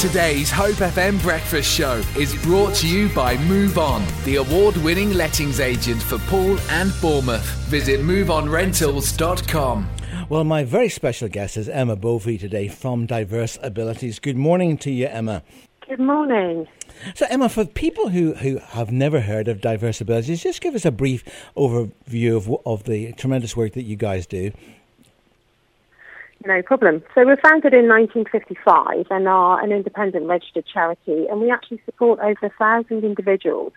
Today's Hope FM breakfast show is brought to you by Move On, the award winning lettings agent for Poole and Bournemouth. Visit moveonrentals.com. Well, my very special guest is Emma Bovey today from Diverse Abilities. Good morning to you, Emma. Good morning. So, Emma, for people who, who have never heard of Diverse Abilities, just give us a brief overview of, of the tremendous work that you guys do. No problem. So we're founded in 1955 and are an independent registered charity, and we actually support over a thousand individuals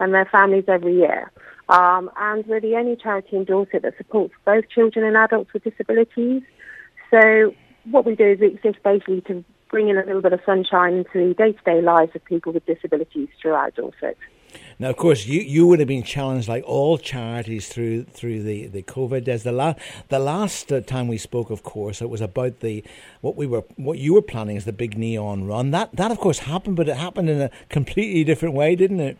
and their families every year. Um, and we're the only charity in Dorset that supports both children and adults with disabilities. So what we do is we exist basically to bring in a little bit of sunshine into the day-to-day lives of people with disabilities throughout Dorset. Now, of course, you, you would have been challenged like all charities through through the, the COVID days. The last the last uh, time we spoke, of course, it was about the what we were what you were planning as the big neon run. That that of course happened, but it happened in a completely different way, didn't it?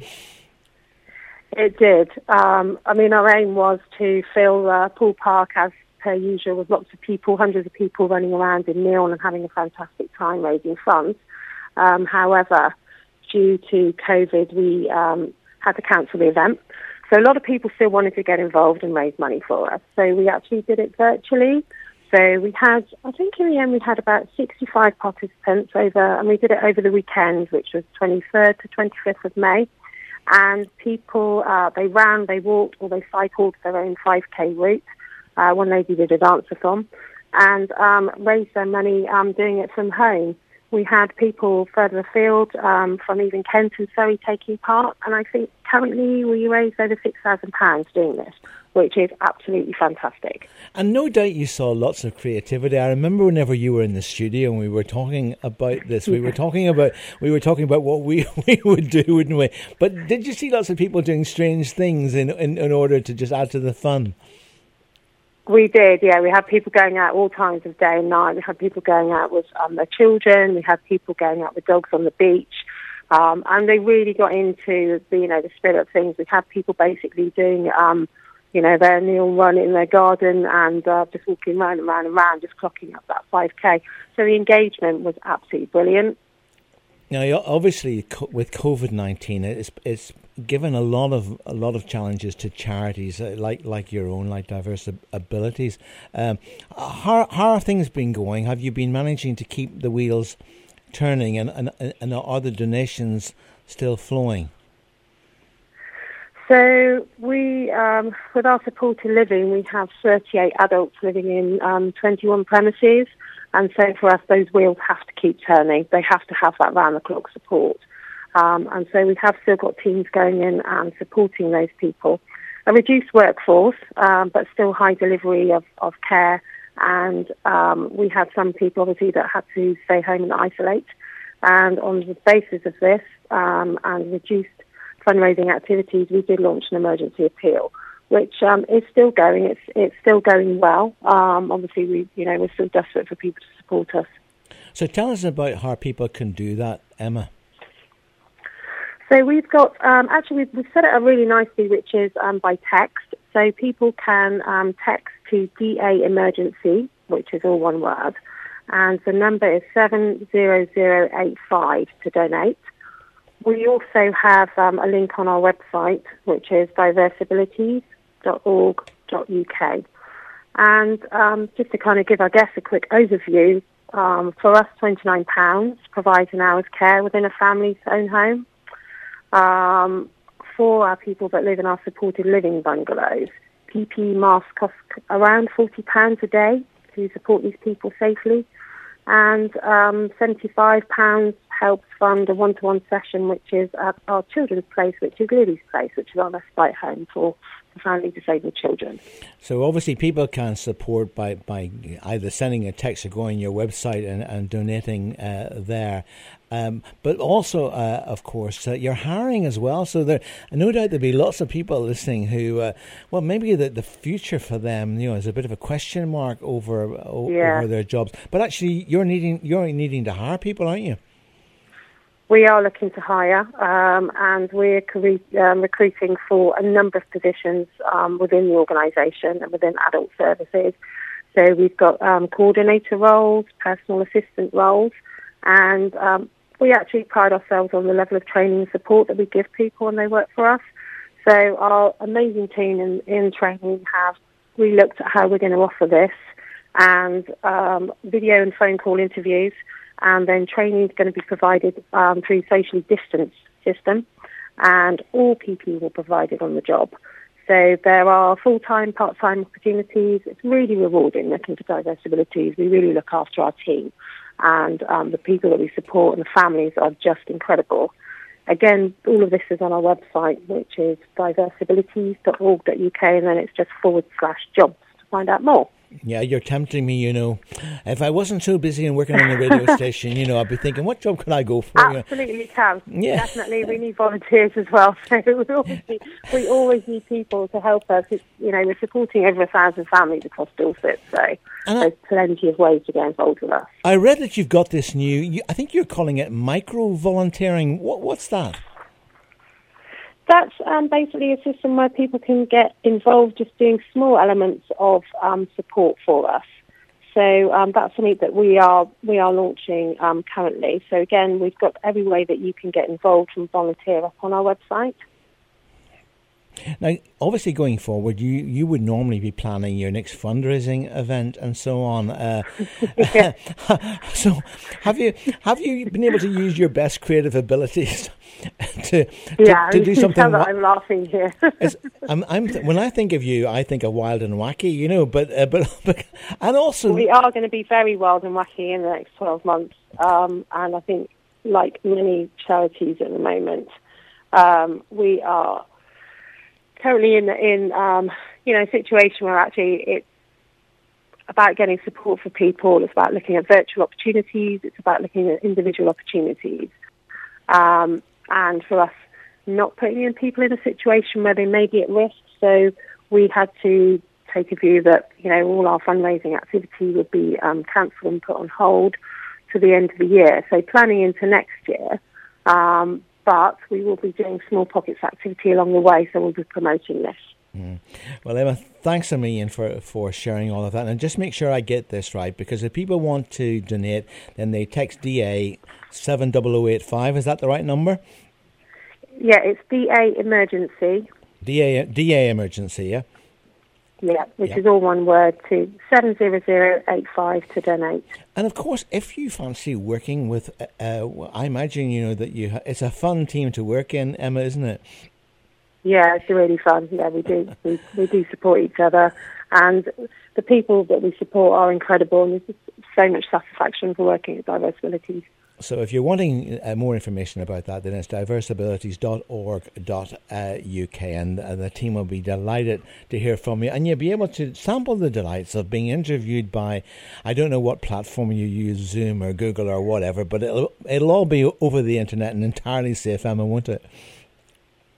It did. Um, I mean, our aim was to fill uh, Poole Park as per usual with lots of people, hundreds of people running around in neon and having a fantastic time raising funds. Um, however, due to COVID, we um, had to cancel the event. So a lot of people still wanted to get involved and raise money for us. So we actually did it virtually. So we had, I think in the end we had about 65 participants over, and we did it over the weekend, which was 23rd to 25th of May. And people, uh, they ran, they walked, or they cycled their own 5K route. Uh, one lady did a dance-a-thon and um, raised their money um, doing it from home. We had people further afield um, from even Kent and Surrey taking part, and I think currently we raised over £6,000 doing this, which is absolutely fantastic. And no doubt you saw lots of creativity. I remember whenever you were in the studio and we were talking about this, we were talking about we were talking about what we, we would do, wouldn't we? But did you see lots of people doing strange things in, in, in order to just add to the fun? We did, yeah. We had people going out all times of day and night. We had people going out with um, their children. We had people going out with dogs on the beach. Um, and they really got into the, you know, the spirit of things. We had people basically doing, um, you know, their neon run in their garden and uh, just walking round and round and round, just clocking up that 5K. So the engagement was absolutely brilliant. Now, obviously, with COVID nineteen, it's it's given a lot of a lot of challenges to charities uh, like like your own, like diverse abilities. Um, how how are things been going? Have you been managing to keep the wheels turning, and and, and are the donations still flowing? So we, um, with our supported living, we have 38 adults living in um, 21 premises. And so for us, those wheels have to keep turning. They have to have that round-the-clock support. Um, and so we have still got teams going in and supporting those people. A reduced workforce, um, but still high delivery of, of care. And um, we had some people, obviously, that had to stay home and isolate. And on the basis of this um, and reduced fundraising activities, we did launch an emergency appeal which um, is still going. It's it's still going well. Um, obviously, we you know we're still desperate for people to support us. So tell us about how people can do that, Emma. So we've got um, actually we've, we've, set it up really nicely, which is um, by text. So people can um, text to DA emergency, which is all one word, and the number is seven zero zero eight five to donate. We also have um, a link on our website, which is diverseabilities www.uk. And um, just to kind of give our guests a quick overview, um, for us, £29 provides an hour's care within a family's own home. Um, for our people that live in our supported living bungalows, PPE masks cost around £40 a day to support these people safely. And um, £75 helps fund a one-to-one session, which is at our children's place, which is Lily's place, which is our respite home for profoundly disabled children. So obviously, people can support by, by either sending a text or going on your website and, and donating uh, there. Um, but also, uh, of course, uh, you're hiring as well. So there, no doubt there'll be lots of people listening who, uh, well, maybe the, the future for them, you know, is a bit of a question mark over yeah. over their jobs. But actually, you're needing you're needing to hire people, aren't you? We are looking to hire, um, and we're um, recruiting for a number of positions um, within the organisation and within adult services. So we've got um, coordinator roles, personal assistant roles, and um, we actually pride ourselves on the level of training and support that we give people when they work for us. So our amazing team in, in training have we looked at how we're going to offer this and um, video and phone call interviews and then training is going to be provided um, through socially distanced system and all PPE will be provided on the job. So there are full-time, part-time opportunities. It's really rewarding looking for diverse abilities. We really look after our team and um, the people that we support and the families are just incredible. Again, all of this is on our website, which is diverseabilities.org.uk, and then it's just forward slash jobs to find out more. Yeah, you're tempting me, you know. If I wasn't so busy and working on the radio station, you know, I'd be thinking, what job could I go for? Absolutely you can. Yeah. Definitely. We need volunteers as well. So we always, need, we always need people to help us. It's, you know, we're supporting over a thousand families across Dorset, so and there's I, plenty of ways to get involved with us. I read that you've got this new, I think you're calling it micro-volunteering. What, what's that? That's um, basically a system where people can get involved just doing small elements of um, support for us. So um, that's something that we are we are launching um, currently. So again, we've got every way that you can get involved and volunteer up on our website. Now, obviously, going forward, you, you would normally be planning your next fundraising event and so on. Uh, so, have you have you been able to use your best creative abilities to, to, yeah, to do something? Wa- I'm laughing here. I'm, I'm when I think of you, I think of wild and wacky, you know. But uh, but, but and also we are going to be very wild and wacky in the next twelve months, um, and I think like many charities at the moment, um, we are currently in in um, you know a situation where actually it's about getting support for people. It's about looking at virtual opportunities. It's about looking at individual opportunities, um, and for us, not putting in people in a situation where they may be at risk. So we had to take a view that you know all our fundraising activity would be um, cancelled and put on hold to the end of the year. So planning into next year. Um, but we will be doing small pockets activity along the way, so we'll be promoting this. Mm. Well, Emma, thanks a million for, for sharing all of that. And just make sure I get this right, because if people want to donate, then they text DA 70085. Is that the right number? Yeah, it's DA Emergency. DA, DA Emergency, yeah? Yeah, which yeah. is all one word to 70085 to donate. And of course, if you fancy working with, uh, uh, I imagine you know that you ha- it's a fun team to work in, Emma, isn't it? Yeah, it's really fun. Yeah, we do we, we do support each other, and the people that we support are incredible, and there's so much satisfaction for working at Diverse Abilities. So if you're wanting uh, more information about that, then it's diverseabilities.org.uk, and uh, the team will be delighted to hear from you. And you'll be able to sample the delights of being interviewed by, I don't know what platform you use, Zoom or Google or whatever, but it'll, it'll all be over the internet and entirely safe, Emma, won't it?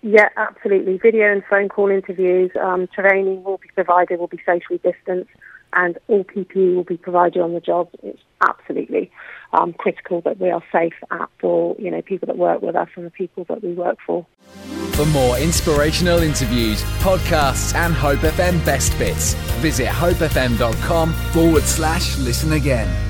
Yeah, absolutely. Video and phone call interviews, um, training will be provided, will be socially distanced and all PPE will be provided on the job. It's absolutely um, critical that we are safe at for you know people that work with us and the people that we work for. For more inspirational interviews, podcasts, and Hope FM best bits, visit hopefm.com forward slash listen again.